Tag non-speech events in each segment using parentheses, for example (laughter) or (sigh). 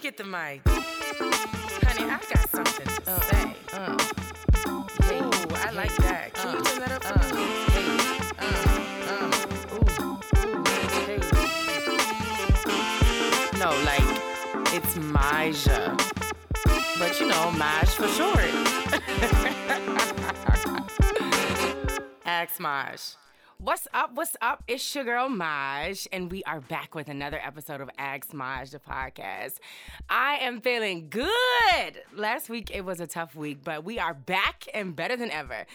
me get the mic. Honey, I got something to Uh, say. uh, Ooh, I like that. Can you uh, turn that up for uh, me? hey, hey. No, like, it's Maja. But you know, Maj for short. (laughs) Ask Maj. What's up? What's up? It's your girl Maj, and we are back with another episode of Ask Maj, the podcast. I am feeling good. Last week it was a tough week, but we are back and better than ever.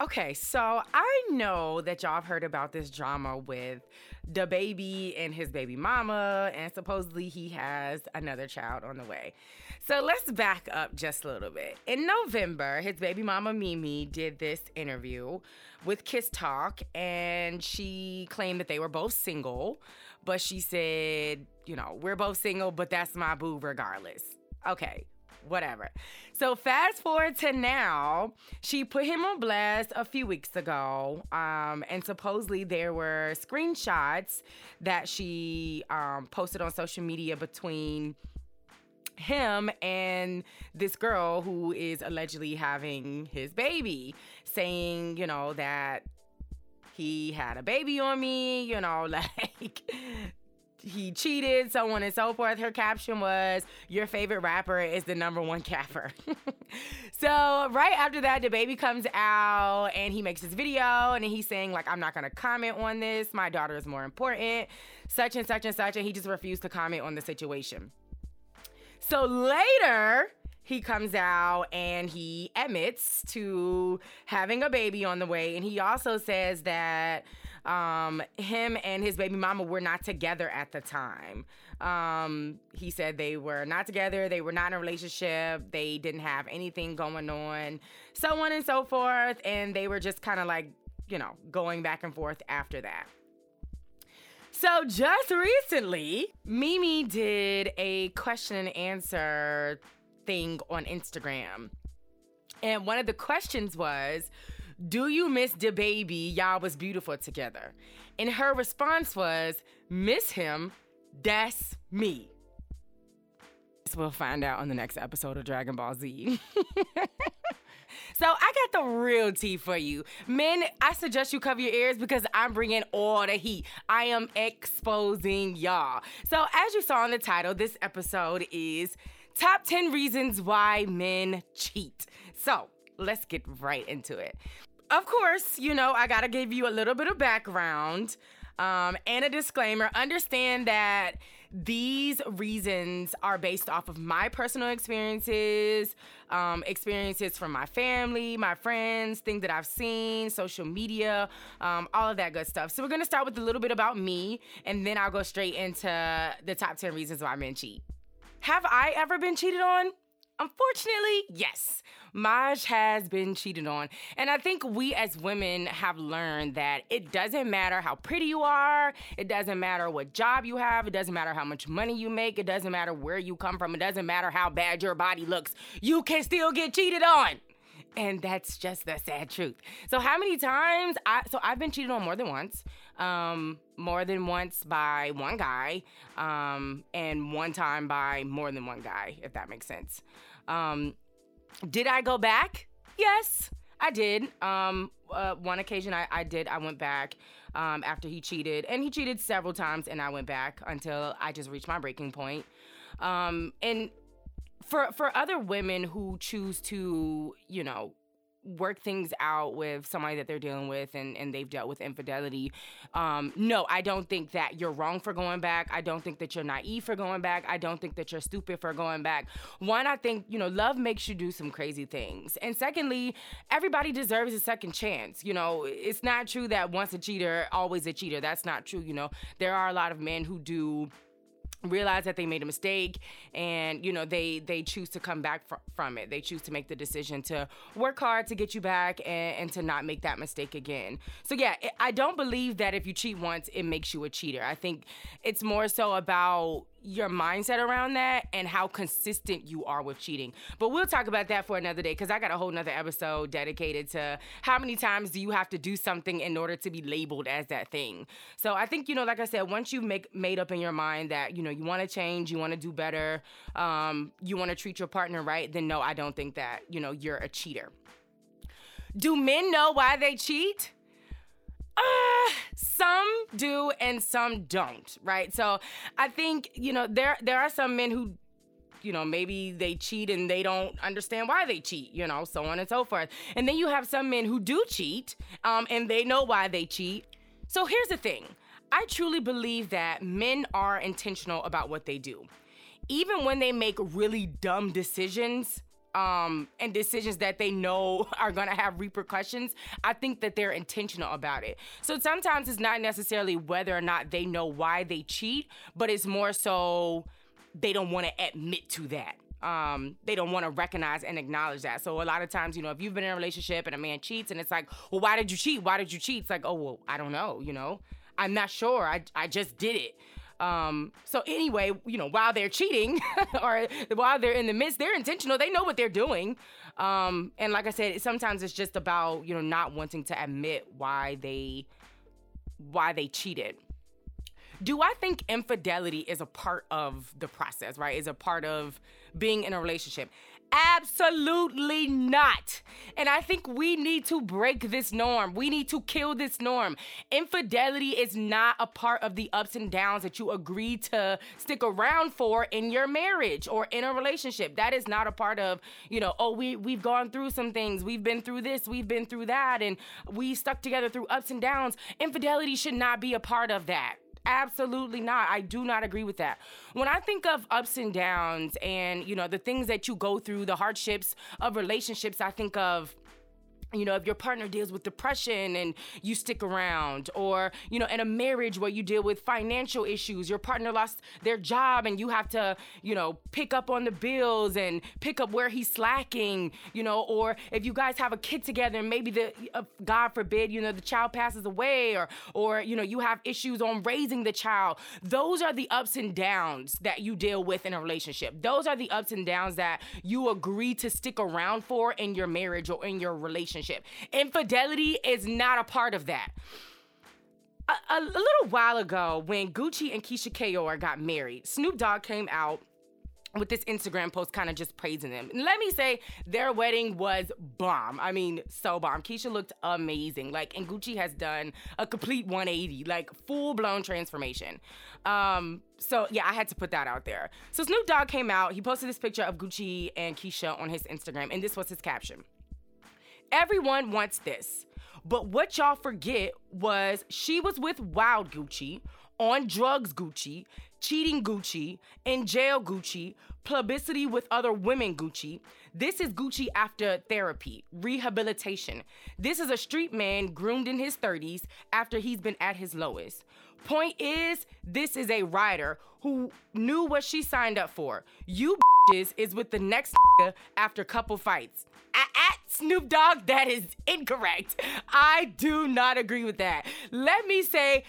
Okay, so I know that y'all have heard about this drama with DaBaby and his baby mama, and supposedly he has another child on the way. So let's back up just a little bit. In November, his baby mama Mimi did this interview with Kiss Talk, and she claimed that they were both single, but she said, you know, we're both single, but that's my boo regardless. Okay, whatever. So fast forward to now, she put him on blast a few weeks ago, um, and supposedly there were screenshots that she um, posted on social media between him and this girl who is allegedly having his baby, saying, you know, that he had a baby on me, you know, (laughs) like he cheated, so on and so forth. Her caption was, Your favorite rapper is the number one capper. (laughs) so, right after that, DaBaby comes out and he makes this video and he's saying, like, I'm not gonna comment on this. My daughter is more important, such and such and such. And he just refused to comment on the situation. So later, he comes out and he admits to having a baby on the way. And he also says that um, him and his baby mama were not together at the time. Um, he said they were not together, they were not in a relationship, they didn't have anything going on, so on and so forth. And they were just kind of like, you know, going back and forth after that. So just recently, Mimi did a question and answer thing on Instagram. And one of the questions was, Do you miss DaBaby? Y'all was beautiful together. And her response was, Miss him, that's me. We'll find out on the next episode of Dragon Ball Z. (laughs) So I got the real tea for you. Men, I suggest you cover your ears because I'm bringing all the heat. I am exposing y'all. So as you saw in the title, this episode is Top 10 Reasons Why Men Cheat. So let's get right into it. Of course, you know, I gotta give you a little bit of background um, and a disclaimer. Understand that these reasons are based off of my personal experiences, um, experiences from my family, my friends, things that I've seen, social media, um, all of that good stuff. So we're gonna start with a little bit about me, and then I'll go straight into the top 10 reasons why men cheat. Have I ever been cheated on? Unfortunately, yes. Maj has been cheated on. And I think we as women have learned that it doesn't matter how pretty you are, it doesn't matter what job you have, it doesn't matter how much money you make, it doesn't matter where you come from, it doesn't matter how bad your body looks, you can still get cheated on. And that's just the sad truth. So how many times I so I've been cheated on more than once. Um, more than once by one guy, um, and one time by more than one guy, if that makes sense. Um, did I go back? Yes, I did. Um, uh, one occasion I, I did. I went back um, after he cheated, and he cheated several times, and I went back until I just reached my breaking point. Um, and for for other women who choose to, you know, work things out with somebody that they're dealing with and, and they've dealt with infidelity. Um, no, I don't think that you're wrong for going back. I don't think that you're naive for going back. I don't think that you're stupid for going back. One, I think, you know, love makes you do some crazy things. And secondly, everybody deserves a second chance. You know, it's not true that once a cheater, always a cheater. That's not true. You know, there are a lot of men who do realize that they made a mistake and you know they they choose to come back fr- from it. They choose to make the decision to work hard to get you back and, and to not make that mistake again. So yeah i don't believe that if you cheat once it makes you a cheater. I think it's more so about your mindset around that and how consistent you are with cheating. But we'll talk about that for another day because I got a whole nother episode dedicated to how many times do you have to do something in order to be labeled as that thing. So I think, you know, like I said, once you've make, made up in your mind that, you know, you want to change, you want to do better, um, you want to treat your partner right, then no, I don't think that, you know, you're a cheater. Do men know why they cheat? Do and some don't, right? So I think you know there there are some men who you know, maybe they cheat and they don't understand why they cheat, you know, so on and so forth. And then you have some men who do cheat um, and they know why they cheat. So here's the thing I truly believe that men are intentional about what they do. Even when they make really dumb decisions, um, and decisions that they know (laughs) are gonna have repercussions, I think that they're intentional about it. So sometimes it's not necessarily whether or not they know why they cheat, but it's more so they don't wanna admit to that. Um, they don't want to recognize and acknowledge that. So a lot of times, you know, if you've been in a relationship and a man cheats and it's like, well, why did you cheat? Why did you cheat? It's like, oh well, I don't know, you know. I'm not sure. I, I just did it. Um, so anyway, you know, while they're cheating (laughs) or while they're in the midst, they're intentional. They know what they're doing. Um, and like I said, sometimes it's just about you know not wanting to admit why they why they cheated. Do I think infidelity is a part of the process, right? Is a part of being in a relationship? Absolutely not. And I think we need to break this norm. We need to kill this norm. Infidelity is not a part of the ups and downs that you agree to stick around for in your marriage or in a relationship. That is not a part of, you know, oh, we we've gone through some things. We've been through this, we've been through that and we stuck together through ups and downs. Infidelity should not be a part of that. Absolutely not. I do not agree with that. When I think of ups and downs and, you know, the things that you go through, the hardships of relationships, I think of you know, if your partner deals with depression and you stick around, or, you know, in a marriage where you deal with financial issues, your partner lost their job and you have to, you know, pick up on the bills and pick up where he's slacking, you know, or if you guys have a kid together and maybe the, uh, God forbid, you know, the child passes away or, or, you know, you have issues on raising the child. Those are the ups and downs that you deal with in a relationship. Those are the ups and downs that you agree to stick around for in your marriage or in your relationship relationship. Infidelity is not a part of that. A, a, little while ago, when Gucci and Keyshia Ka'oir got married, Snoop Dogg came out with this Instagram post kind of just praising them. Let me say, their wedding was bomb. I mean, so bomb. Keyshia looked amazing. Like, and Gucci has done a complete 180, like full blown transformation. Um, so yeah, I had to put that out there. So Snoop Dogg came out, he posted this picture of Gucci and Keyshia on his Instagram, and this was his caption. Everyone wants this. But what y'all forget was she was with Wild Gucci, on drugs Gucci, cheating Gucci, in jail Gucci, publicity with other women Gucci. This is Gucci after therapy, rehabilitation. This is a street man groomed in his 30s after he's been at his lowest. Point is, this is a rider who knew what she signed up for. You bitches is with the next after couple fights. At Snoop Dogg, that is incorrect. I do not agree with that. Let me say,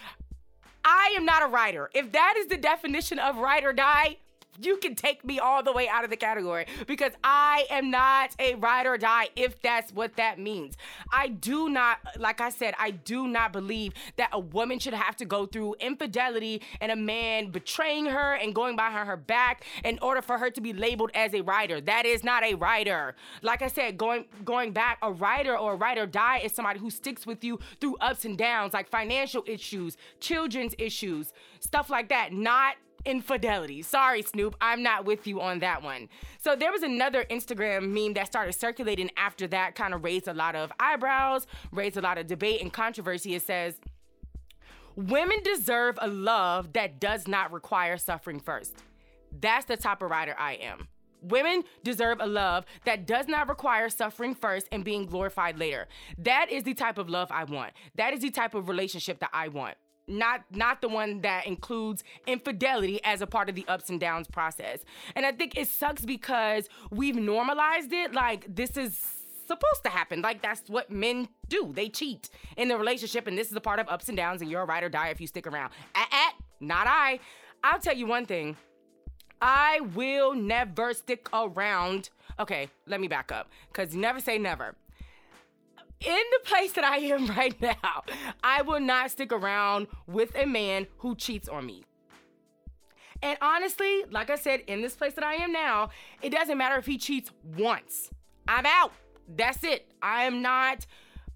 I am not a writer. If that is the definition of ride or die, you can take me all the way out of the category because I am not a ride or die if that's what that means. I do not, like I said, I do not believe that a woman should have to go through infidelity and a man betraying her and going behind her back in order for her to be labeled as a rider. That is not a rider. Like I said, going going back, a rider or a ride or die is somebody who sticks with you through ups and downs, like financial issues, children's issues, stuff like that. Not infidelity. Sorry, Snoop, I'm not with you on that one. So there was another Instagram meme that started circulating after that, kind of raised a lot of eyebrows, raised a lot of debate and controversy. It says, Women deserve a love that does not require suffering first. That's the type of rider I am. Women deserve a love that does not require suffering first and being glorified later. That is the type of love I want. That is the type of relationship that I want not not the one that includes infidelity as a part of the ups and downs process. And I think it sucks because we've normalized it like this is supposed to happen. Like that's what men do. They cheat in the relationship and this is a part of ups and downs and you're a ride or die if you stick around. At, at not I. I'll tell you one thing. I will never stick around. Okay, let me back up because never say never. In the place that I am right now, I will not stick around with a man who cheats on me. And honestly, like I said, in this place that I am now, it doesn't matter if he cheats once. I'm out. That's it. I am not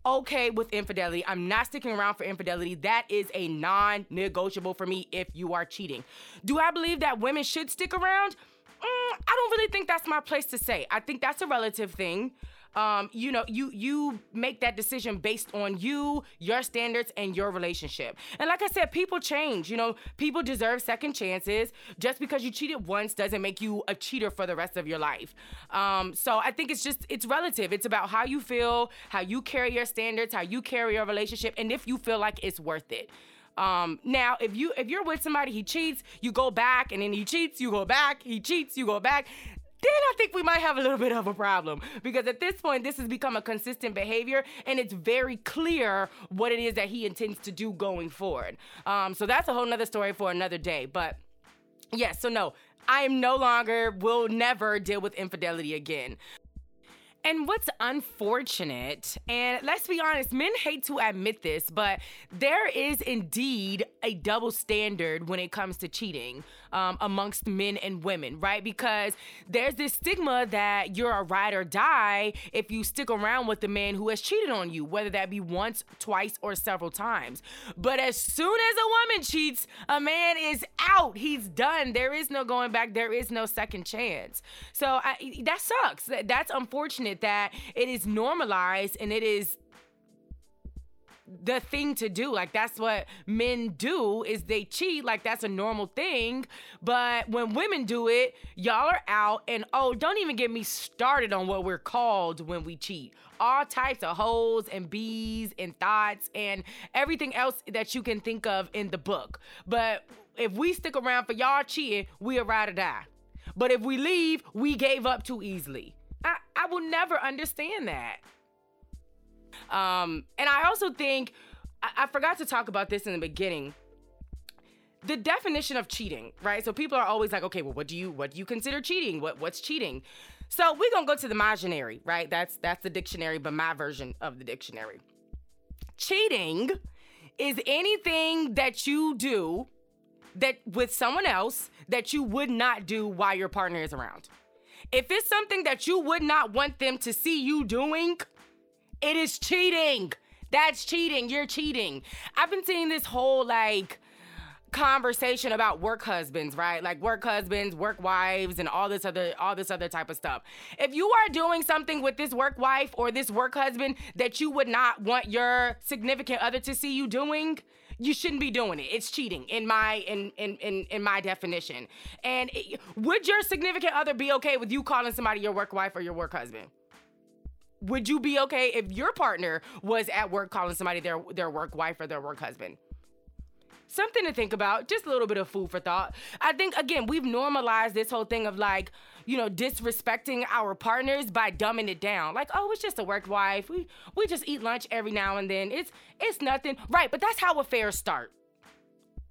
okay with infidelity. I'm not sticking around for infidelity. That is a non negotiable for me if you are cheating. Do I believe that women should stick around? Mm, I don't really think that's my place to say. I think that's a relative thing um, you know, you you make that decision based on you, your standards, and your relationship. And like I said, people change. You know, people deserve second chances. Just because you cheated once doesn't make you a cheater for the rest of your life. Um, so I think it's just it's relative. It's about how you feel, how you carry your standards, how you carry your relationship, and if you feel like it's worth it. Um, now, if you if you're with somebody, he cheats, you go back, and then he cheats, you go back, he cheats, you go back then I think we might have a little bit of a problem because at this point, this has become a consistent behavior and it's very clear what it is that he intends to do going forward. Um, so that's a whole nother story for another day. But yes, yeah, so no, I am no longer, will never deal with infidelity again. And what's unfortunate, and let's be honest, men hate to admit this, but there is indeed a double standard when it comes to cheating um, amongst men and women, right? Because there's this stigma that you're a ride or die if you stick around with the man who has cheated on you, whether that be once, twice, or several times. But as soon as a woman cheats, a man is out. He's done. There is no going back. There is no second chance. So I, that sucks. That's unfortunate that it is normalized and it is the thing to do. Like that's what men do is they cheat. Like that's a normal thing. But when women do it, y'all are out and oh, don't even get me started on what we're called when we cheat. All types of holes and bees and thoughts and everything else that you can think of in the book. But if we stick around for y'all cheating, we are ride or die. But if we leave, we gave up too easily. I, I will never understand that. Um, and I also think I, I forgot to talk about this in the beginning. The definition of cheating, right? So people are always like, okay, well, what do you what do you consider cheating? What what's cheating? So we're gonna go to the Maginary, right? That's that's the dictionary, but my version of the dictionary. Cheating is anything that you do that with someone else that you would not do while your partner is around. If it's something that you would not want them to see you doing, it is cheating. That's cheating. You're cheating. I've been seeing this whole like conversation about work husbands, right? Like work husbands, work wives, and all this other all this other type of stuff. If you are doing something with this work wife or this work husband that you would not want your significant other to see you doing, you shouldn't be doing it. It's cheating in my in in in, in my definition. And it, would your significant other be okay with you calling somebody your work wife or your work husband? Would you be okay if your partner was at work calling somebody their their work wife or their work husband? Something to think about, just a little bit of food for thought. I think again, we've normalized this whole thing of like, you know, disrespecting our partners by dumbing it down. Like, oh, it's just a work wife. We we just eat lunch every now and then. It's it's nothing. Right, but that's how affairs start.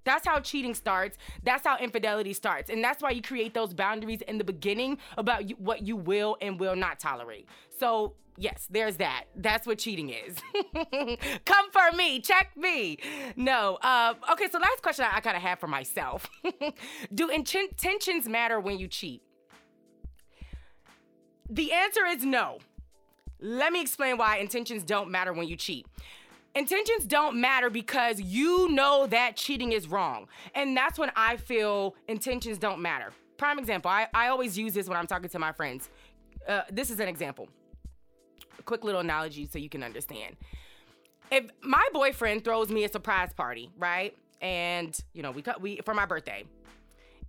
That's how cheating starts. That's how infidelity starts. And that's why you create those boundaries in the beginning about you, what you will and will not tolerate. So, yes, there's that. That's what cheating is. (laughs) Come for me. Check me. No. Uh, okay, so last question I, I kind of have for myself (laughs) Do intentions matter when you cheat? The answer is no. Let me explain why intentions don't matter when you cheat. Intentions don't matter because you know that cheating is wrong. And that's when I feel intentions don't matter. Prime example, I, I always use this when I'm talking to my friends. Uh, this is an example. A quick little analogy so you can understand. If my boyfriend throws me a surprise party, right? And, you know, we cut we for my birthday.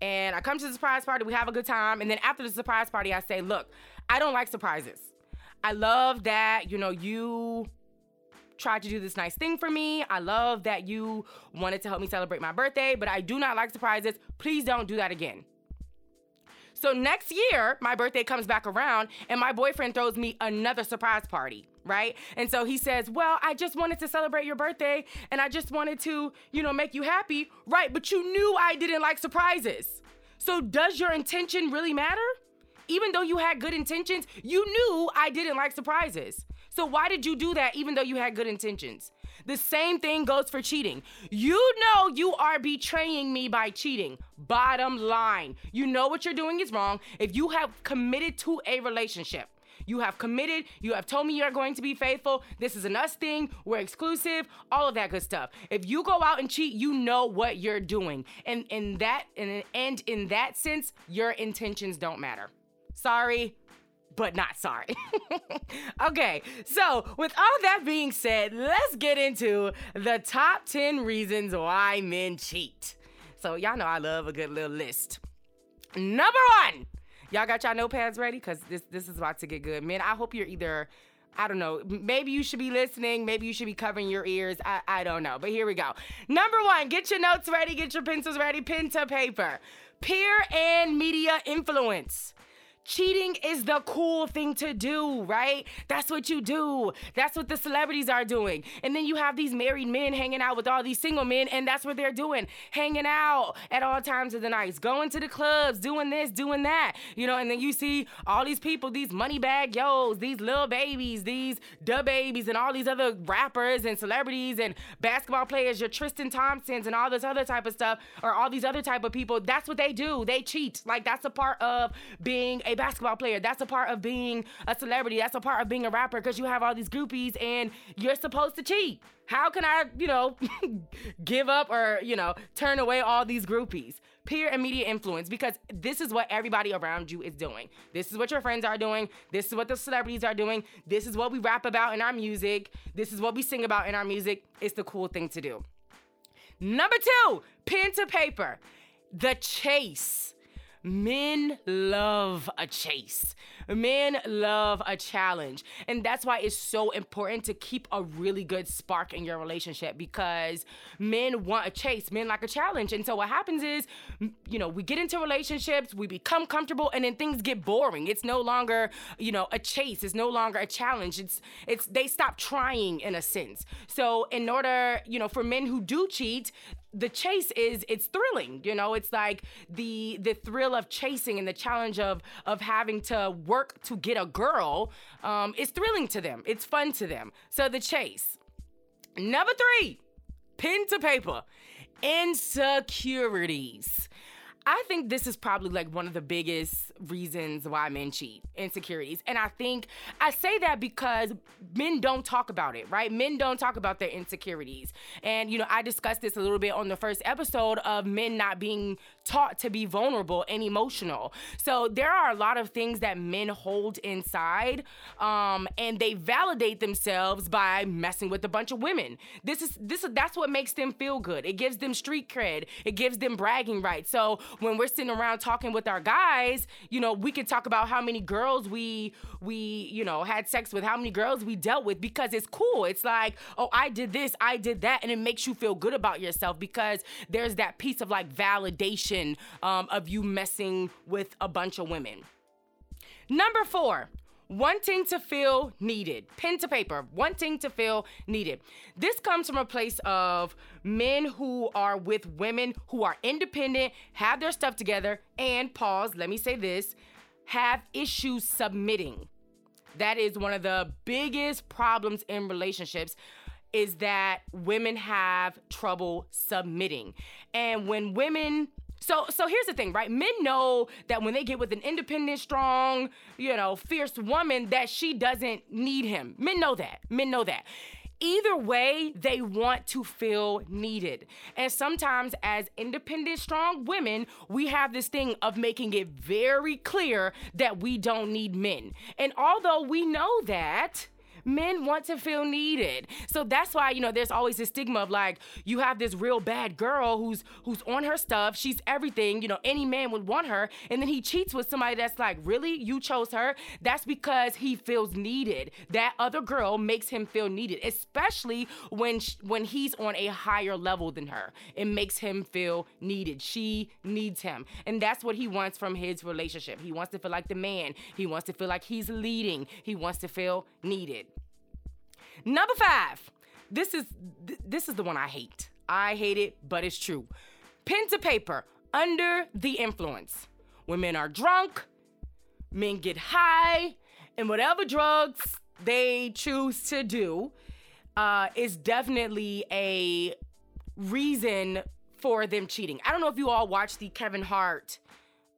And I come to the surprise party, we have a good time, and then after the surprise party, I say, "Look, I don't like surprises. I love that, you know, you tried to do this nice thing for me. I love that you wanted to help me celebrate my birthday, but I do not like surprises. Please don't do that again. So next year, my birthday comes back around and my boyfriend throws me another surprise party, right? And so he says, "Well, I just wanted to celebrate your birthday and I just wanted to, you know, make you happy." Right, but you knew I didn't like surprises. So does your intention really matter? Even though you had good intentions, you knew I didn't like surprises. So why did you do that even though you had good intentions? The same thing goes for cheating. You know you are betraying me by cheating. Bottom line, you know what you're doing is wrong. If you have committed to a relationship, you have committed, you have told me you're going to be faithful. This is an us thing, we're exclusive, all of that good stuff. If you go out and cheat, you know what you're doing. And in that and, in that sense, your intentions don't matter. Sorry, but not sorry. (laughs) okay, so with all that being said, let's get into the top 10 reasons why men cheat. So, y'all know I love a good little list. Number one, y'all got y'all notepads ready? Because this, this is about to get good. Men, I hope you're either. I don't know. Maybe you should be listening. Maybe you should be covering your ears. I, I don't know. But here we go. Number one, get your notes ready, get your pencils ready, pen to paper. Peer and media influence. Cheating is the cool thing to do, right? That's what you do. That's what the celebrities are doing. And then you have these married men hanging out with all these single men, and that's what they're doing. Hanging out at all times of the night, going to the clubs, doing this, doing that. You know, and then you see all these people, these Moneybagg Yos, these Lil Babies, these DaBabies, and all these other rappers and celebrities and basketball players, your Tristan Thompsons and all this other type of stuff, or all these other type of people. That's what they do. They cheat. Like that's a part of being a basketball player. That's a part of being a celebrity. That's a part of being a rapper because you have all these groupies and you're supposed to cheat. How can I, you know, (laughs) give up or, you know, turn away all these groupies? Peer and media influence because this is what everybody around you is doing. This is what your friends are doing. This is what the celebrities are doing. This is what we rap about in our music. This is what we sing about in our music. It's the cool thing to do. Number two, pen to paper. The chase. Men love a chase. Men love a challenge. And that's why it's so important to keep a really good spark in your relationship because men want a chase. Men like a challenge. And so what happens is, you know, we get into relationships, we become comfortable, and then things get boring. It's no longer, you know, a chase. It's no longer a challenge. It's it's they stop trying in a sense. So in order, you know, for men who do cheat, the chase is it's thrilling you know? It's like the the thrill of chasing and the challenge of of having to work to get a girl um, is thrilling to them. It's fun to them. So the chase. Number three pen to paper. Insecurities I think this is probably like one of the biggest reasons why men cheat insecurities. And I think I say that because men don't talk about it, right? Men don't talk about their insecurities. And, you know, I discussed this a little bit on the first episode of men not being taught to be vulnerable and emotional. So there are a lot of things that men hold inside um, and they validate themselves by messing with a bunch of women. This is this is that's what makes them feel good. It gives them street cred. It gives them bragging rights. So when we're sitting around talking with our guys, you know, we can talk about how many girls we we, you know, had sex with, how many girls we dealt with because it's cool. It's like, oh, I did this, I did that, and it makes you feel good about yourself because there's that piece of like validation um, of you messing with a bunch of women. Number four, wanting to feel needed. Pen to paper, wanting to feel needed. This comes from a place of men who are with women who are independent, have their stuff together, and pause, let me say this, have issues submitting. That is one of the biggest problems in relationships is that women have trouble submitting. And when women so so here's the thing, right? Men know that when they get with an independent, strong, you know, fierce woman that she doesn't need him. Men know that. Men know that. Either way, they want to feel needed. And sometimes, as independent, strong women, we have this thing of making it very clear that we don't need men. And although we know that, men want to feel needed. So that's why, you know, there's always this stigma of like, you have this real bad girl who's who's on her stuff, she's everything, you know, any man would want her, and then he cheats with somebody that's like, really? You chose her? That's because he feels needed. That other girl makes him feel needed, especially when sh- when he's on a higher level than her. It makes him feel needed. She needs him. And that's what he wants from his relationship. He wants to feel like the man. He wants to feel like he's leading. He wants to feel needed. Number five. This is th- this is the one I hate. I hate it, but it's true. Pen to paper. under the influence. When men are drunk, men get high, and whatever drugs they choose to do uh, is definitely a reason for them cheating. I don't know if you all watched the Kevin Hart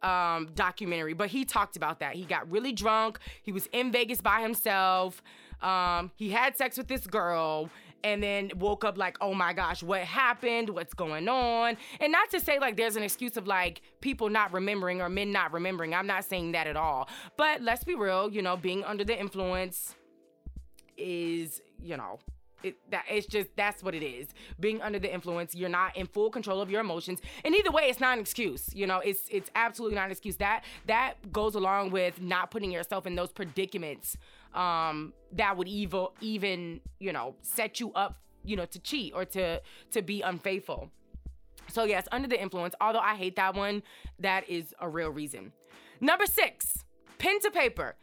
um, documentary, but he talked about that. He got really drunk. He was in Vegas by himself. Um, he had sex with this girl and then woke up like, oh my gosh, what happened? What's going on? And not to say like there's an excuse of like people not remembering or men not remembering. I'm not saying that at all. But let's be real, you know, being under the influence is, you know, it, that it's just that's what it is. Being under the influence, you're not in full control of your emotions. And either way, it's not an excuse. You know, it's it's absolutely not an excuse. That that goes along with not putting yourself in those predicaments um, that would evil even you know set you up you know to cheat or to to be unfaithful. So yes, under the influence. Although I hate that one, that is a real reason. Number six, pen to paper.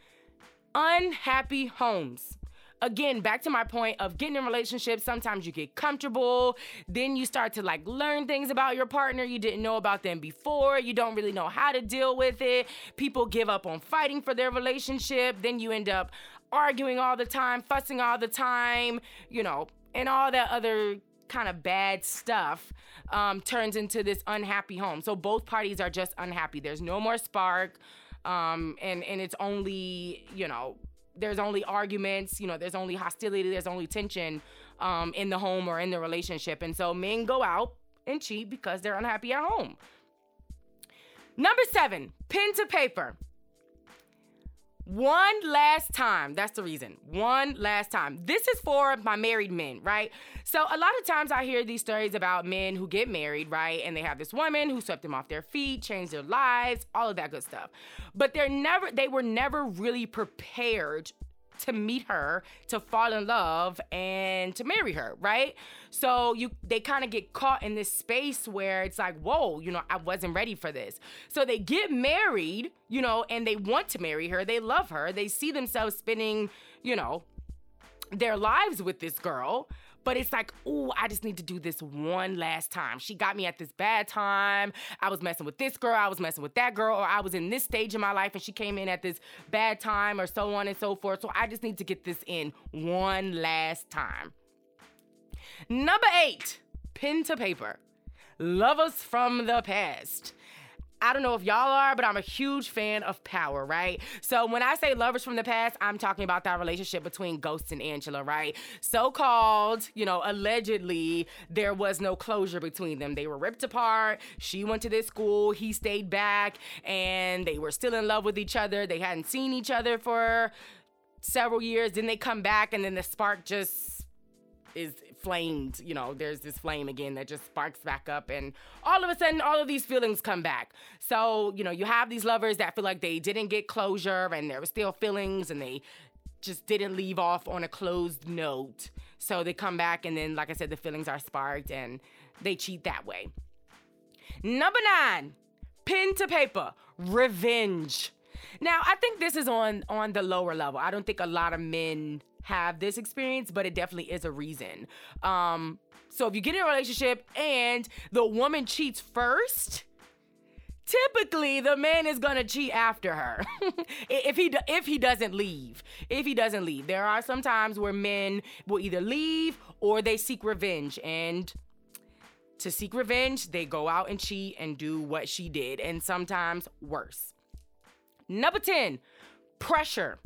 Unhappy homes again, back to my point of getting in relationships, sometimes you get comfortable, then you start to like learn things about your partner you didn't know about them before. You don't really know how to deal with it. People give up on fighting for their relationship, then you end up arguing all the time, fussing all the time, you know, and all that other kind of bad stuff um, turns into this unhappy home. So both parties are just unhappy. There's no more spark. Um, and and it's only you know there's only arguments, you know, there's only hostility, there's only tension um, in the home or in the relationship. And so men go out and cheat because they're unhappy at home. Number seven, pen to paper. One last time. That's the reason. One last time. This is for my married men, right? So, a lot of times I hear these stories about men who get married, right? And they have this woman who swept them off their feet, changed their lives, all of that good stuff. But they're never, they were never really prepared to meet her, to fall in love, and to marry her, right? So you they kind of get caught in this space where it's like, whoa, you know, I wasn't ready for this. So they get married, you know, and they want to marry her. They love her. They see themselves spending, you know, their lives with this girl. But it's like, oh, I just need to do this one last time. She got me at this bad time. I was messing with this girl. I was messing with that girl. Or I was in this stage of my life and she came in at this bad time or so on and so forth. So I just need to get this in one last time. Number eight, pen to paper. Lovers from the past. I don't know if y'all are, but I'm a huge fan of power, right? So when I say lovers from the past, I'm talking about that relationship between Ghost and Angela, right? So called, you know, allegedly, there was no closure between them. They were ripped apart. She went to this school, he stayed back, and they were still in love with each other. They hadn't seen each other for several years. Then they come back, and then the spark just is flamed, you know, there's this flame again that just sparks back up and all of a sudden all of these feelings come back. So, you know, you have these lovers that feel like they didn't get closure and there were still feelings and they just didn't leave off on a closed note. So they come back and then like I said the feelings are sparked and they cheat that way. Number 9, pen to paper, revenge. Now, I think this is on on the lower level. I don't think a lot of men have this experience, but it definitely is a reason. Um, so if you get in a relationship and the woman cheats first, typically the man is gonna cheat after her. (laughs) If he if he doesn't leave if he doesn't leave. There are some times where men will either leave or they seek revenge and to seek revenge they go out and cheat and do what she did and sometimes worse. Number 10 pressure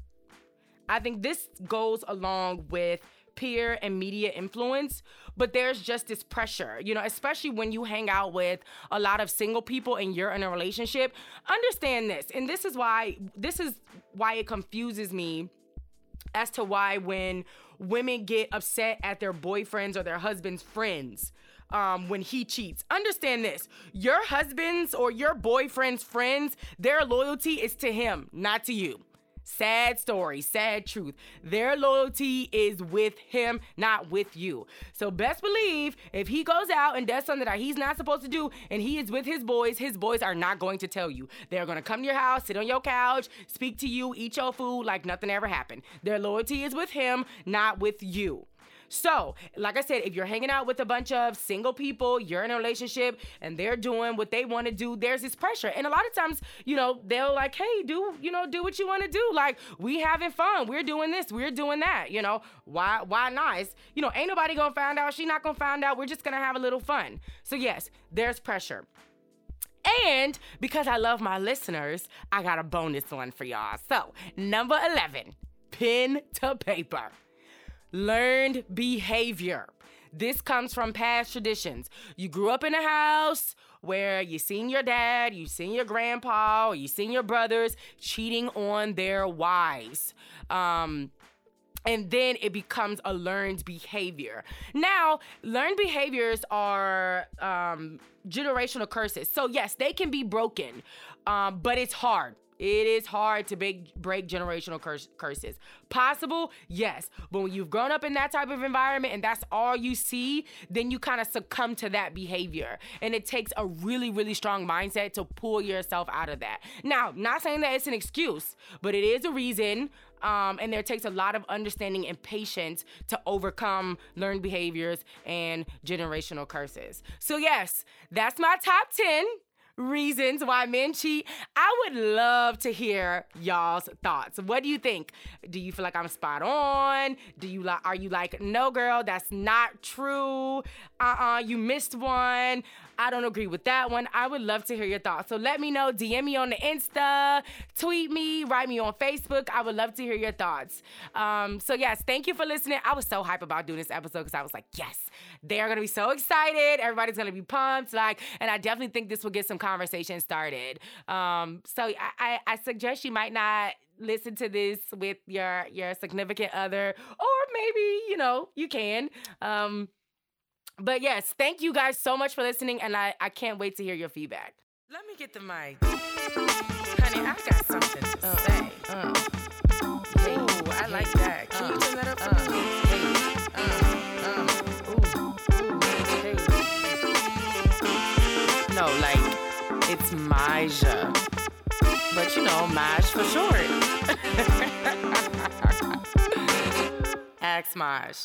I think this goes along with peer and media influence, but there's just this pressure, you know, especially when you hang out with a lot of single people and you're in a relationship. Understand this, and this is why this is why it confuses me as to why when women get upset at their boyfriends or their husbands' friends um, when he cheats. Understand this your husband's or your boyfriend's friends, their loyalty is to him, not to you. Sad story, sad truth. Their loyalty is with him, not with you. So best believe if he goes out and does something that he's not supposed to do and he is with his boys, his boys are not going to tell you. They're going to come to your house, sit on your couch, speak to you, eat your food like nothing ever happened. Their loyalty is with him, not with you. So, like I said, if you're hanging out with a bunch of single people, you're in a relationship and they're doing what they want to do, there's this pressure. And a lot of times, you know, they'll like, hey, do, you know, do what you want to do. Like, we having fun. We're doing this. We're doing that. You know, why, why not? It's, you know, ain't nobody gonna find out. She not gonna find out. We're just gonna have a little fun. So, yes, there's pressure. And because I love my listeners, I got a bonus one for y'all. So, number 11, pen to paper. Learned behavior. This comes from past traditions. You grew up in a house where you seen your dad, you seen your grandpa, or you seen your brothers cheating on their wives. Um, and then it becomes a learned behavior. Now, learned behaviors are um, generational curses. So, yes, they can be broken, um, but it's hard. It is hard to break, break generational curse, curses. Possible, yes. But when you've grown up in that type of environment and that's all you see, then you kind of succumb to that behavior. And it takes a really, really strong mindset to pull yourself out of that. Now, not saying that it's an excuse, but it is a reason. Um, and there takes a lot of understanding and patience to overcome learned behaviors and generational curses. So, yes, that's my top 10 reasons why men cheat. I would love to hear y'all's thoughts. What do you think? Do you feel like I'm spot on? Do you like are you like, no girl, that's not true? Uh-uh, you missed one. I don't agree with that one. I would love to hear your thoughts. So let me know. DM me on the Insta, tweet me, write me on Facebook. I would love to hear your thoughts. Um, so yes, thank you for listening. I was so hype about doing this episode because I was like, yes, they're gonna be so excited. Everybody's gonna be pumped. Like, and I definitely think this will get some conversation started. Um, so I, I, I suggest you might not listen to this with your your significant other, or maybe you know you can. Um, but yes, thank you guys so much for listening, and I, I can't wait to hear your feedback. Let me get the mic. Honey, I got something to Uh, say. uh, Hey, Ooh, I like that. Can you turn that up for uh, me? hey, uh, ooh, hey. No, like it's Maja, but you know Maj for short. (laughs) Ask Maj.